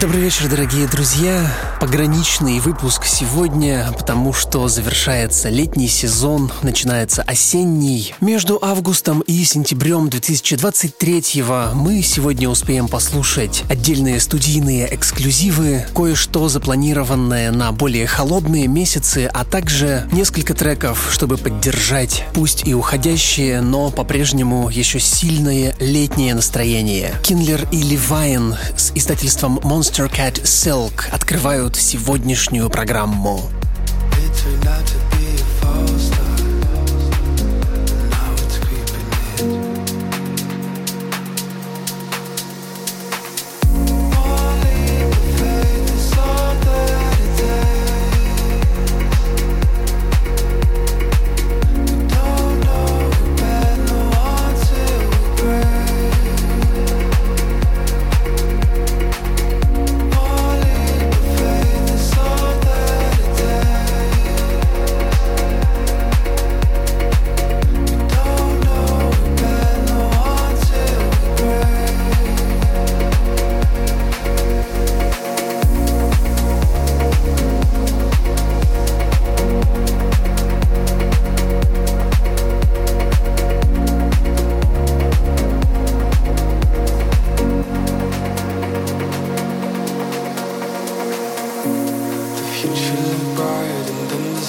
Добрый вечер, дорогие друзья. Пограничный выпуск сегодня, потому что завершается летний сезон, начинается осенний. Между августом и сентябрем 2023 мы сегодня успеем послушать отдельные студийные эксклюзивы, кое-что запланированное на более холодные месяцы, а также несколько треков, чтобы поддержать пусть и уходящее, но по-прежнему еще сильное летнее настроение. Кинлер и Левайн с издательством Monster Monster Cat Silk открывают сегодняшнюю программу.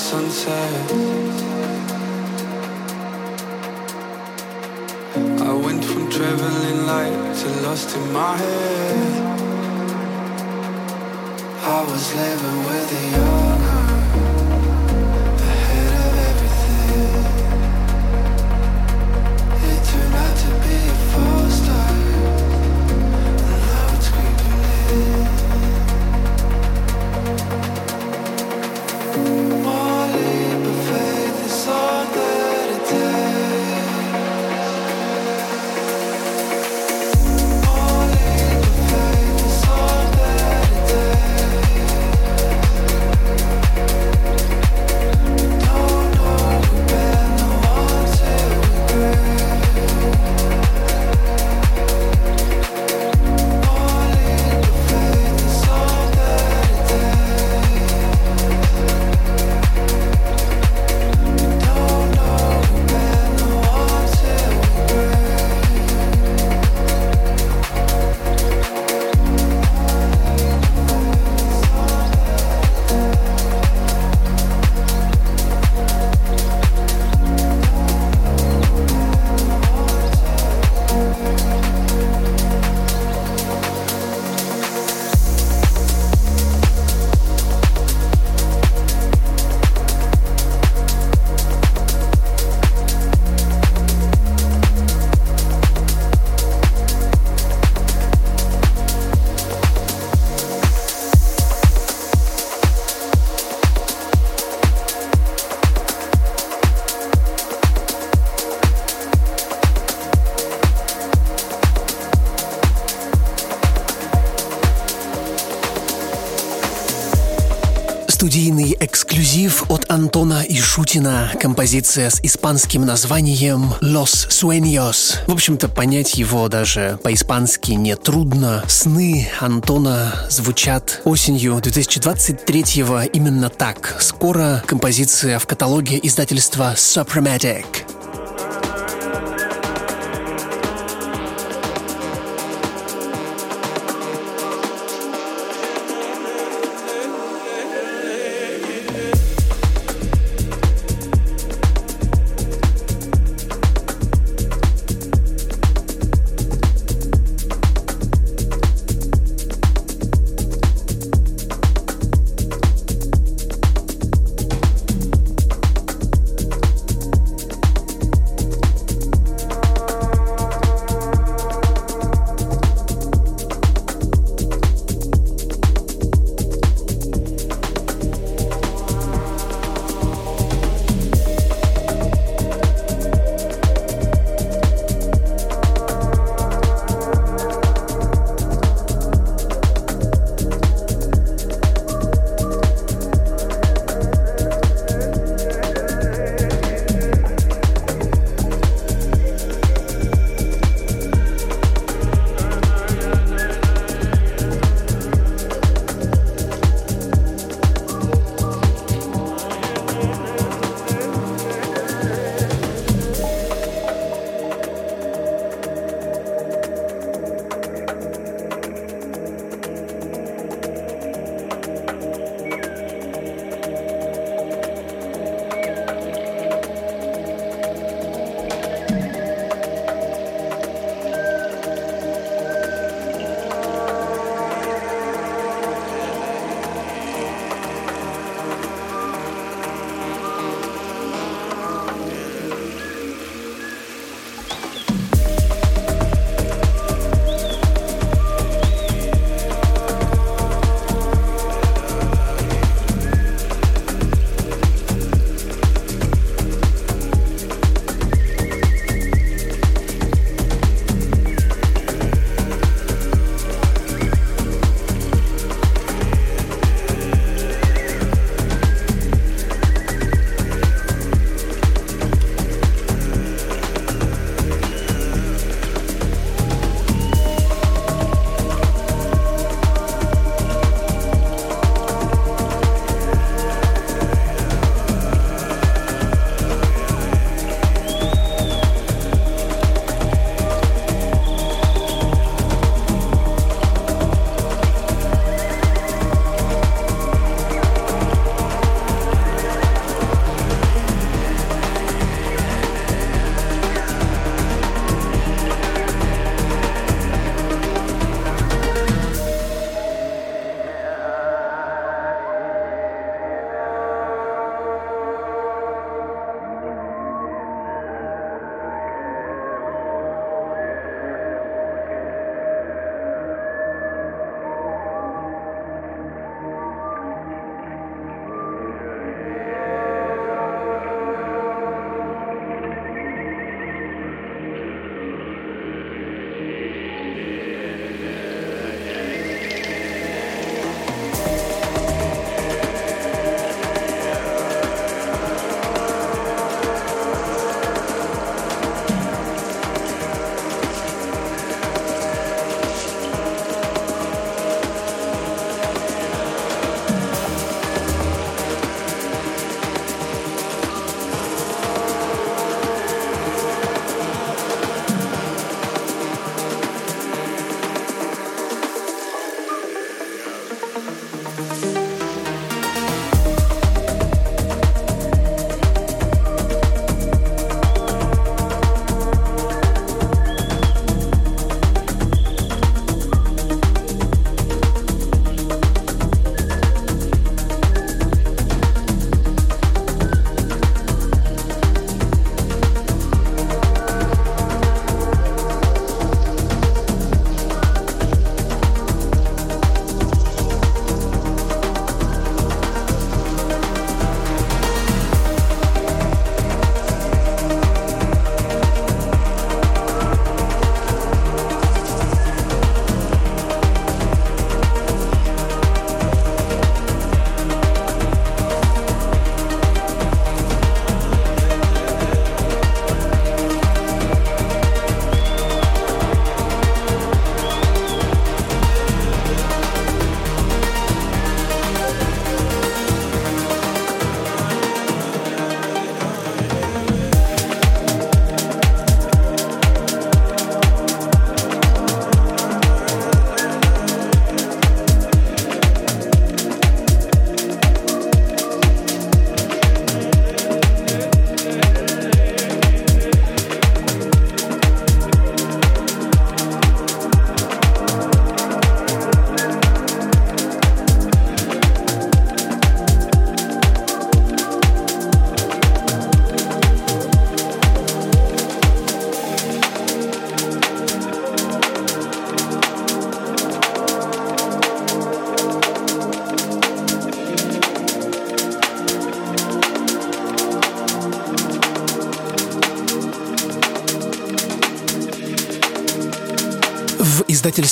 sunset. I went from traveling light to lost in my head. I was living with the. Антона Ишутина, композиция с испанским названием «Los Sueños». В общем-то, понять его даже по-испански не трудно. Сны Антона звучат осенью 2023-го именно так. Скоро композиция в каталоге издательства Suprematic.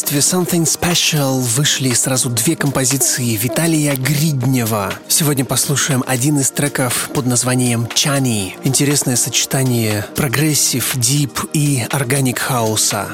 Издательстве Something Special вышли сразу две композиции Виталия Гриднева. Сегодня послушаем один из треков под названием «Чани». Интересное сочетание progressive, deep и organic хауса.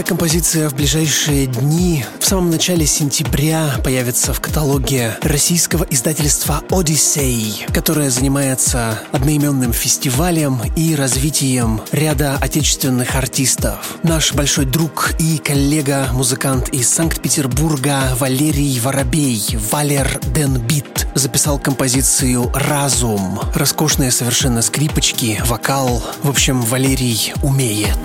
Эта композиция в ближайшие дни, в самом начале сентября, появится в каталоге российского издательства «Одиссей», которое занимается одноименным фестивалем и развитием ряда отечественных артистов. Наш большой друг и коллега, музыкант из Санкт-Петербурга Валерий Воробей, Валер Денбит, записал композицию «Разум». Роскошные совершенно скрипочки, вокал. В общем, Валерий умеет.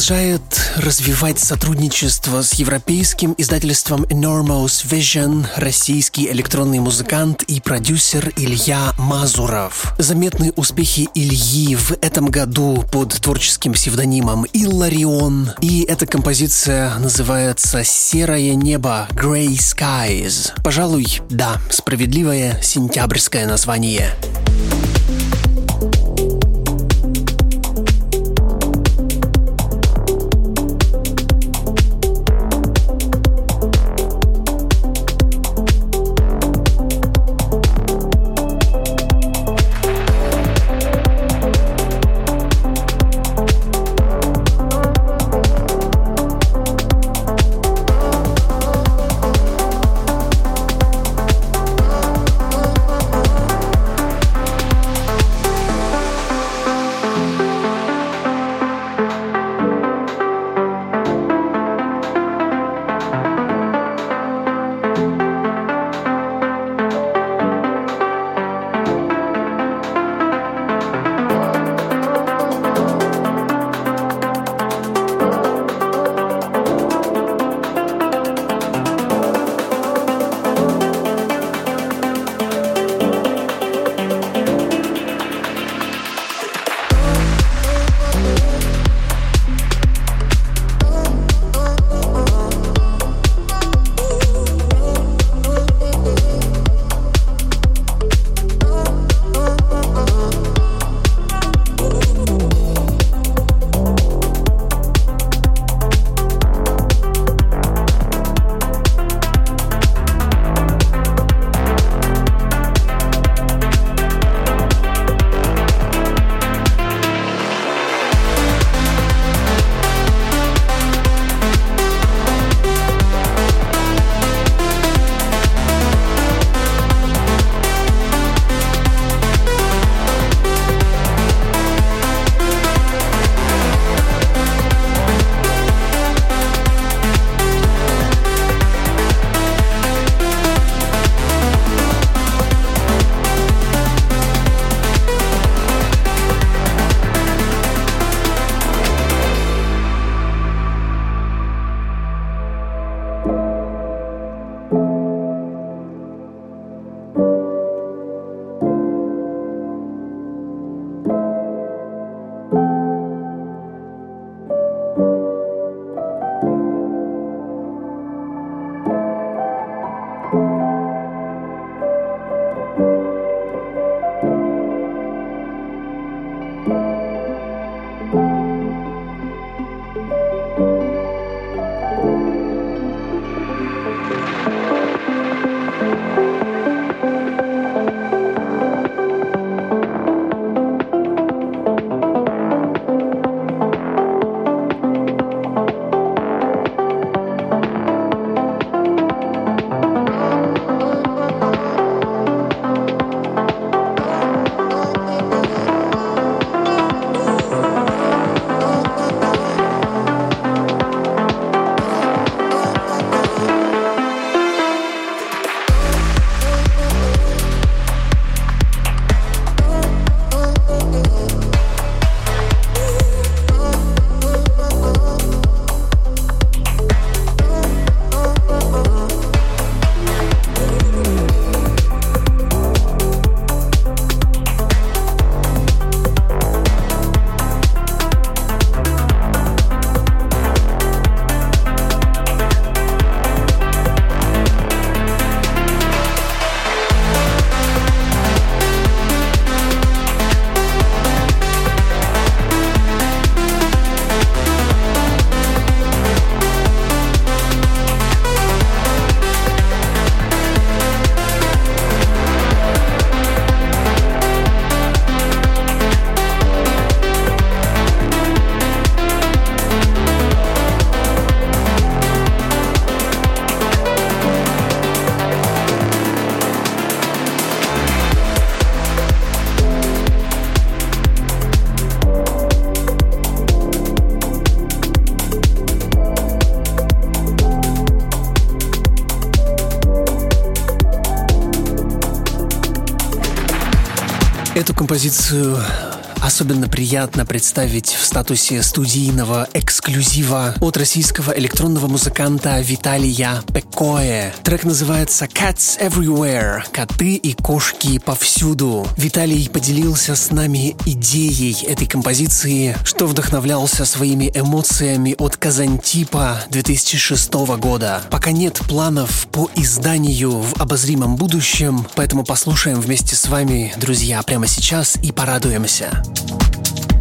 Продолжает развивать сотрудничество с европейским издательством Enormous Vision российский электронный музыкант и продюсер Илья Мазуров. Заметные успехи Ильи в этом году под творческим псевдонимом Илларион. И эта композиция называется «Серое небо» Grey Skies. Пожалуй, да, справедливое сентябрьское название. Композицию особенно приятно представить в статусе студийного эксклюзива от российского электронного музыканта Виталия Пекое. Трек называется Cats Everywhere – «Коты и кошки повсюду». Виталий поделился с нами идеей этой композиции, что вдохновлялся своими эмоциями от Казантипа 2006 года. Пока нет планов по изданию в обозримом будущем, поэтому послушаем вместе с вами, друзья, прямо сейчас и порадуемся. Полагаю,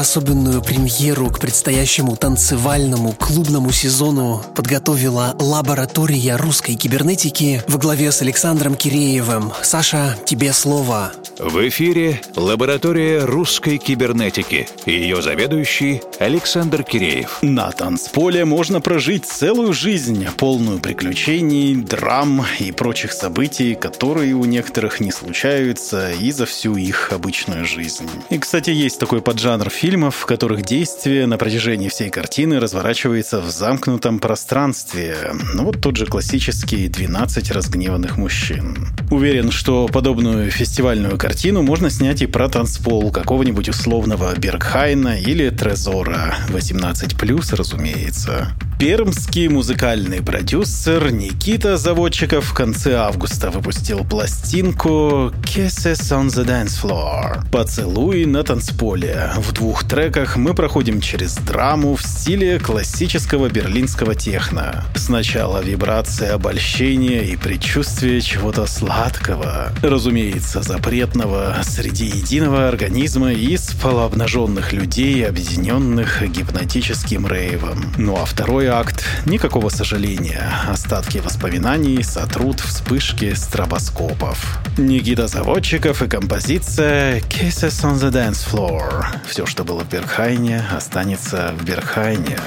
особенную премьеру к предстоящему танцевальному клубному сезону подготовила лаборатория русской кибернетики во главе с Александром Киреевым. Саша, тебе слово. В эфире лаборатория русской кибернетики ее заведующий Александр Киреев. На танцполе можно прожить целую жизнь, полную приключений, драм и прочих событий, которые у некоторых не случаются и за всю их обычную жизнь. И, кстати, есть такой поджанр фильмов, в которых действие на протяжении всей картины разворачивается в замкнутом пространстве. Ну вот тот же классический «12 разгневанных мужчин». Уверен, что подобную фестивальную картину можно снять и про танцпол какого-нибудь условного Бергхайна или Трезора. 18+, разумеется. Пермский музыкальный продюсер Никита Заводчиков в конце августа выпустил пластинку Kisses on the Dance Floor – «Поцелуй на танцполе». В двух треках мы проходим через драму в стиле классического берлинского техно. Сначала вибрация обольщения и предчувствие чего-то сладкого, разумеется, запретного среди единого организма из полуобнаженных людей, объединенных гипнотическим рейвом. Ну а второй акт — никакого сожаления. Остатки воспоминаний сотрут вспышки стробоскопов. Никита Заводчиков и композиция «Kisses on the Dance Floor». Все, что было в Берхайне, останется в Берхайне.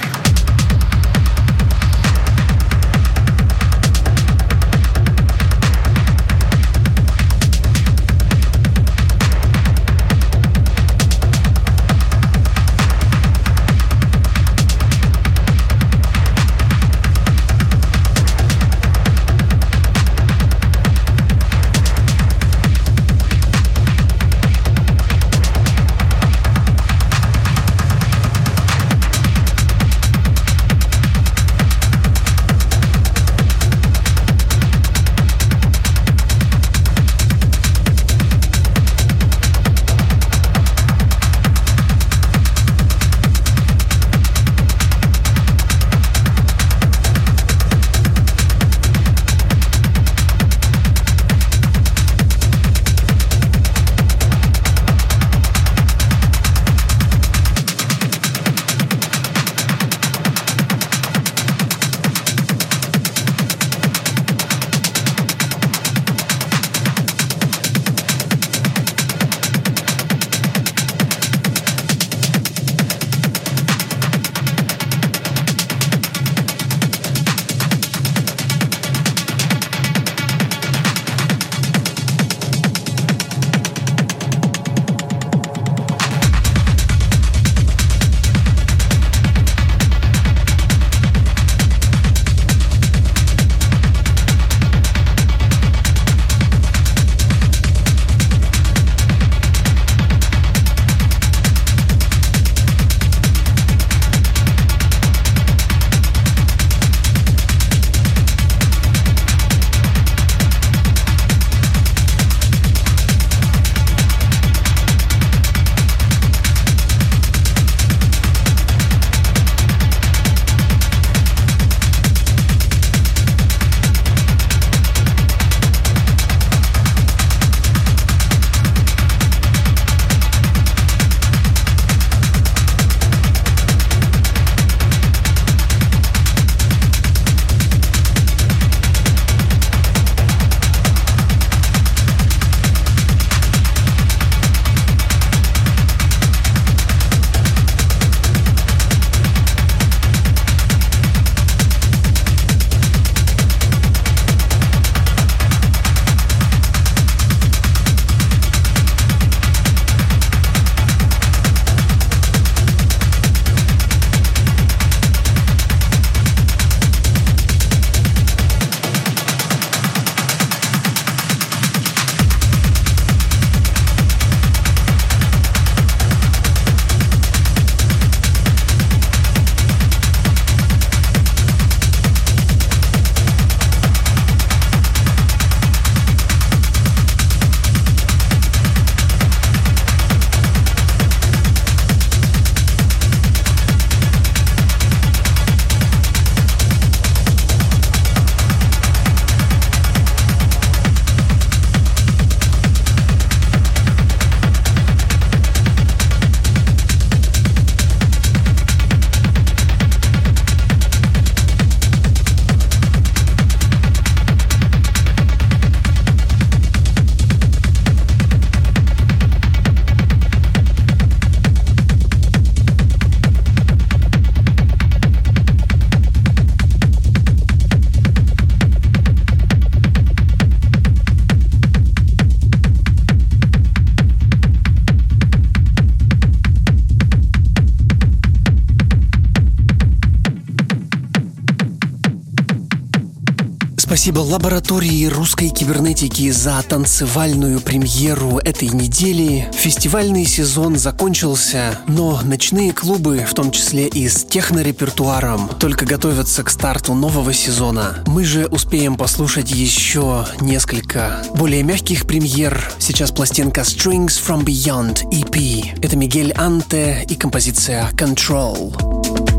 Спасибо лаборатории русской кибернетики за танцевальную премьеру этой недели. Фестивальный сезон закончился, но ночные клубы, в том числе и с технорепертуаром, только готовятся к старту нового сезона. Мы же успеем послушать еще несколько более мягких премьер. Сейчас пластинка Strings from Beyond EP. Это Мигель Анте и композиция Control.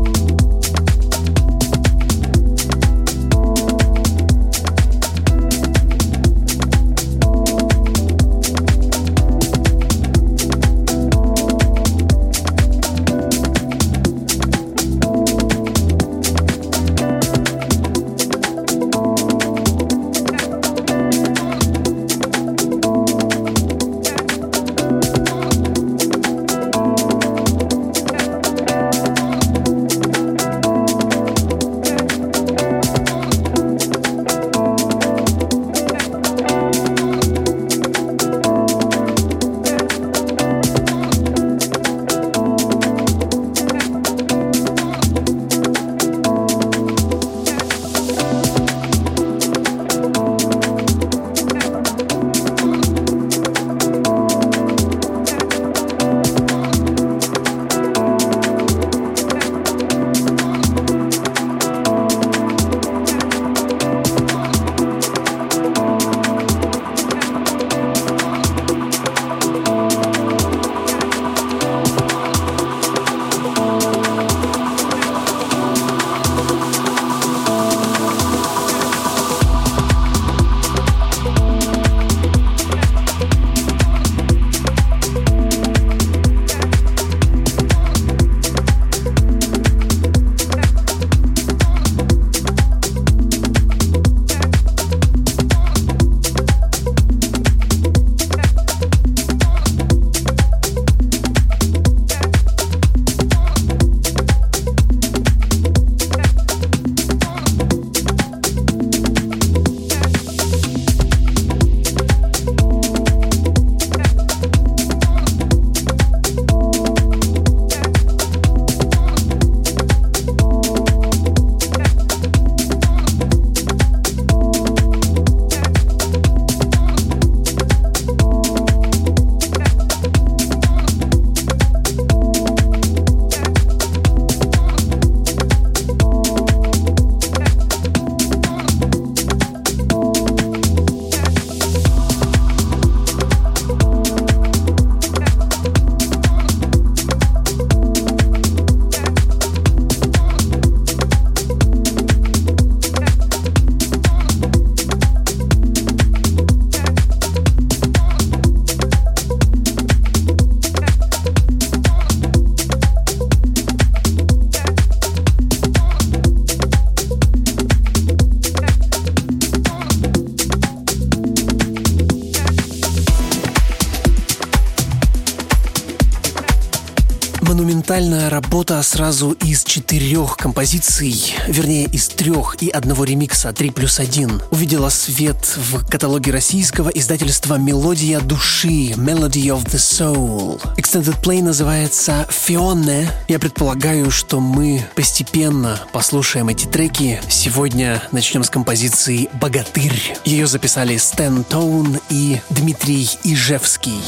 Работа сразу из четырех композиций, вернее из трех и одного ремикса 3 плюс 1, увидела свет в каталоге российского издательства «Мелодия души» Melody of the Soul. Extended Play называется «Фионе». Я предполагаю, что мы постепенно послушаем эти треки. Сегодня начнем с композиции «Богатырь». Ее записали Стэн Тоун и Дмитрий Ижевский.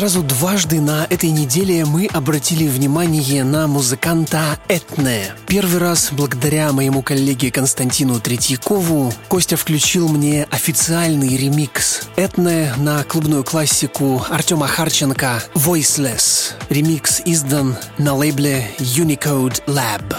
Сразу дважды на этой неделе мы обратили внимание на музыканта Этне. Первый раз благодаря моему коллеге Константину Третьякову Костя включил мне официальный ремикс Этне на клубную классику Артема Харченко «Voiceless». Ремикс издан на лейбле Unicode Lab.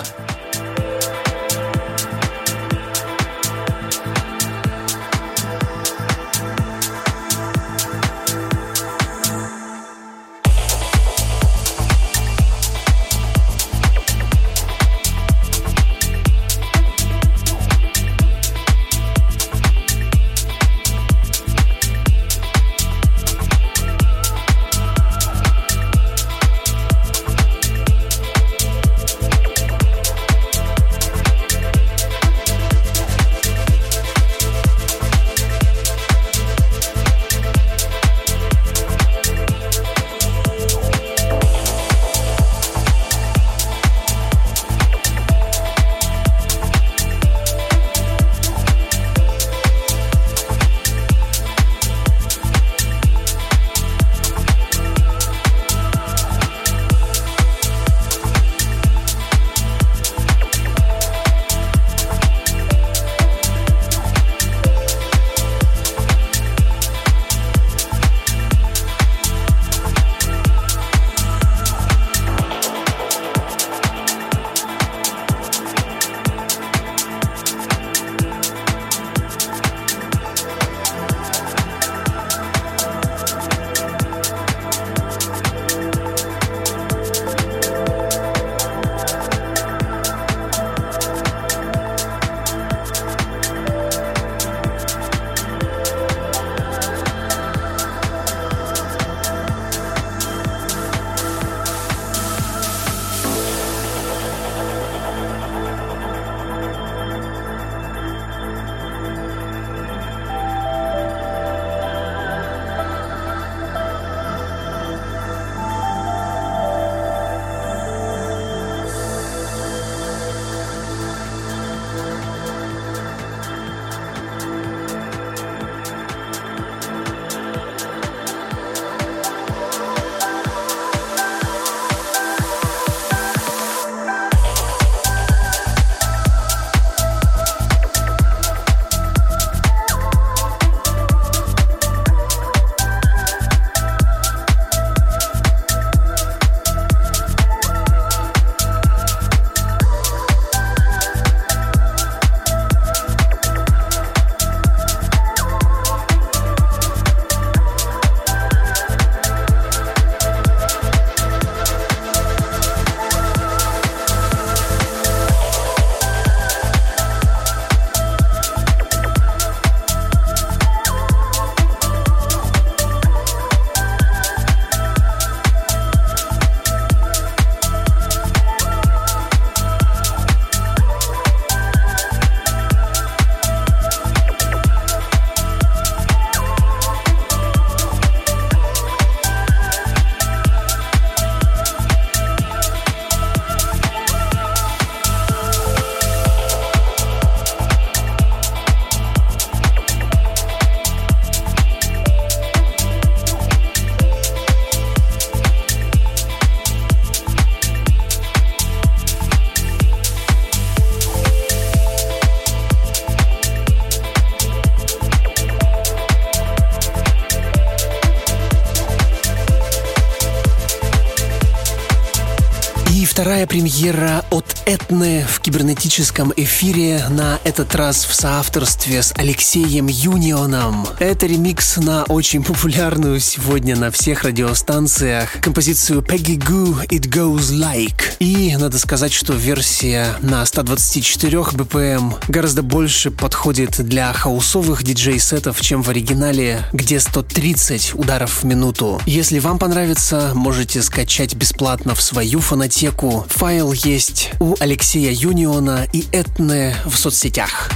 Премьера от Этны в кибернетическом эфире, на этот раз в соавторстве с Алексеем Юнионом. Это ремикс на очень популярную сегодня на всех радиостанциях композицию Peggy Goo It Goes Like. И надо сказать, что версия на 124 BPM гораздо больше подходит для хаусовых диджей-сетов, чем в оригинале, где 130 ударов в минуту. Если вам понравится, можете скачать бесплатно в свою фонотеку Файл есть у Алексея Юниона и Этне в соцсетях.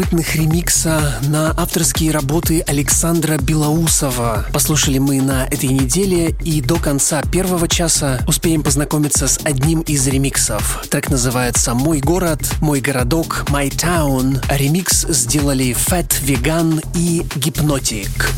Любопытных ремикса на авторские работы Александра Белоусова. Послушали мы на этой неделе и до конца первого часа успеем познакомиться с одним из ремиксов. Трек называется «Мой город», «Мой городок», «My Town». Ремикс сделали Fat Vegan и Гипнотик.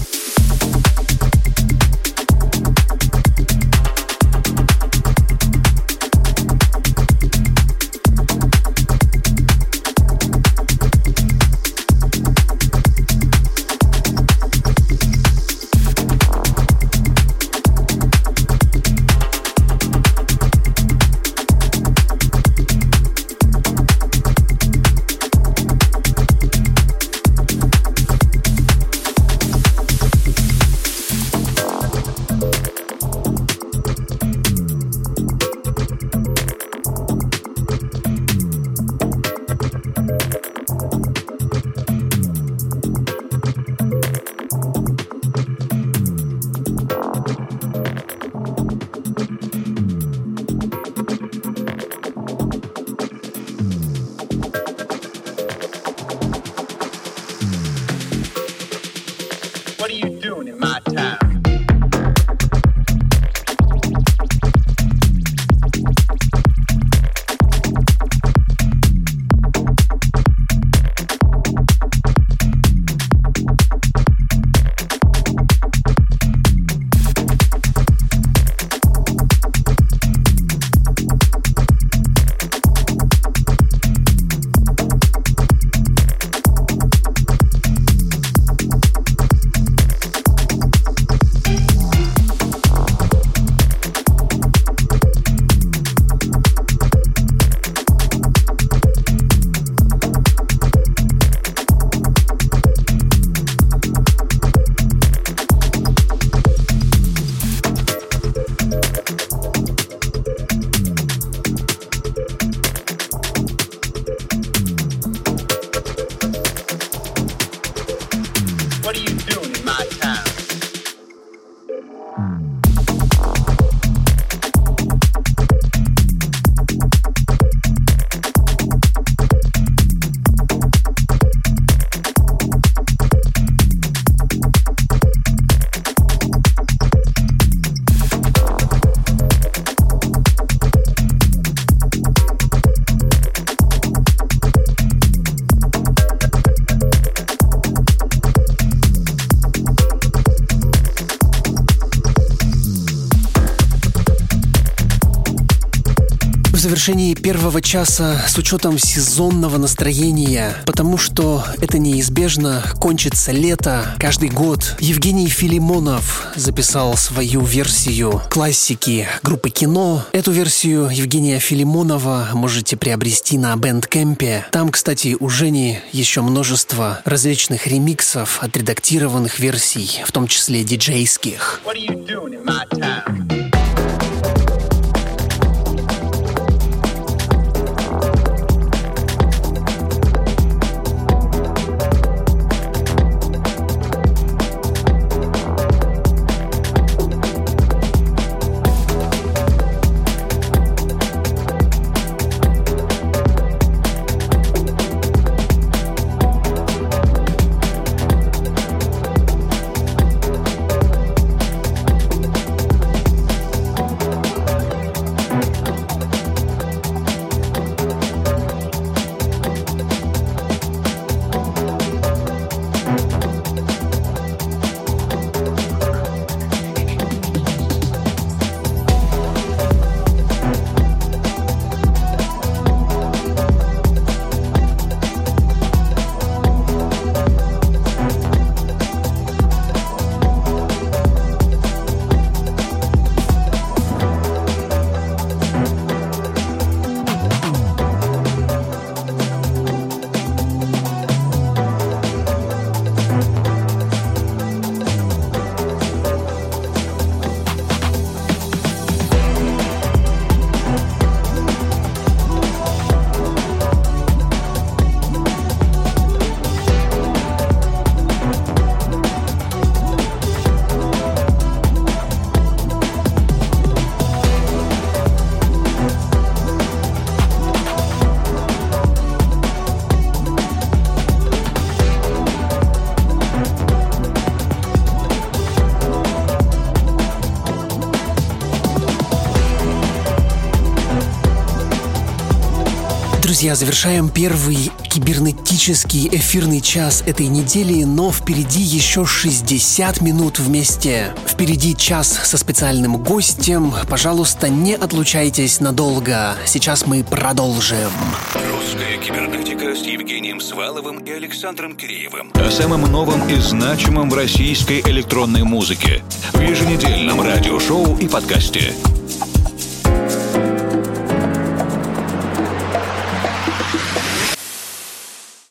Первого часа с учетом сезонного настроения, потому что это неизбежно, кончится лето. Каждый год Евгений Филимонов записал свою версию классики группы кино. Эту версию Евгения Филимонова можете приобрести на Бендкемпе. Там, кстати, у Жени еще множество различных ремиксов, отредактированных версий, в том числе диджейских. What are you doing in my town? Друзья, завершаем первый кибернетический эфирный час этой недели, но впереди еще 60 минут вместе. Впереди час со специальным гостем. Пожалуйста, не отлучайтесь надолго. Сейчас мы продолжим. Русская кибернетика с Евгением Сваловым и Александром Киреевым. О самом новом и значимом в российской электронной музыке. В еженедельном радиошоу и подкасте.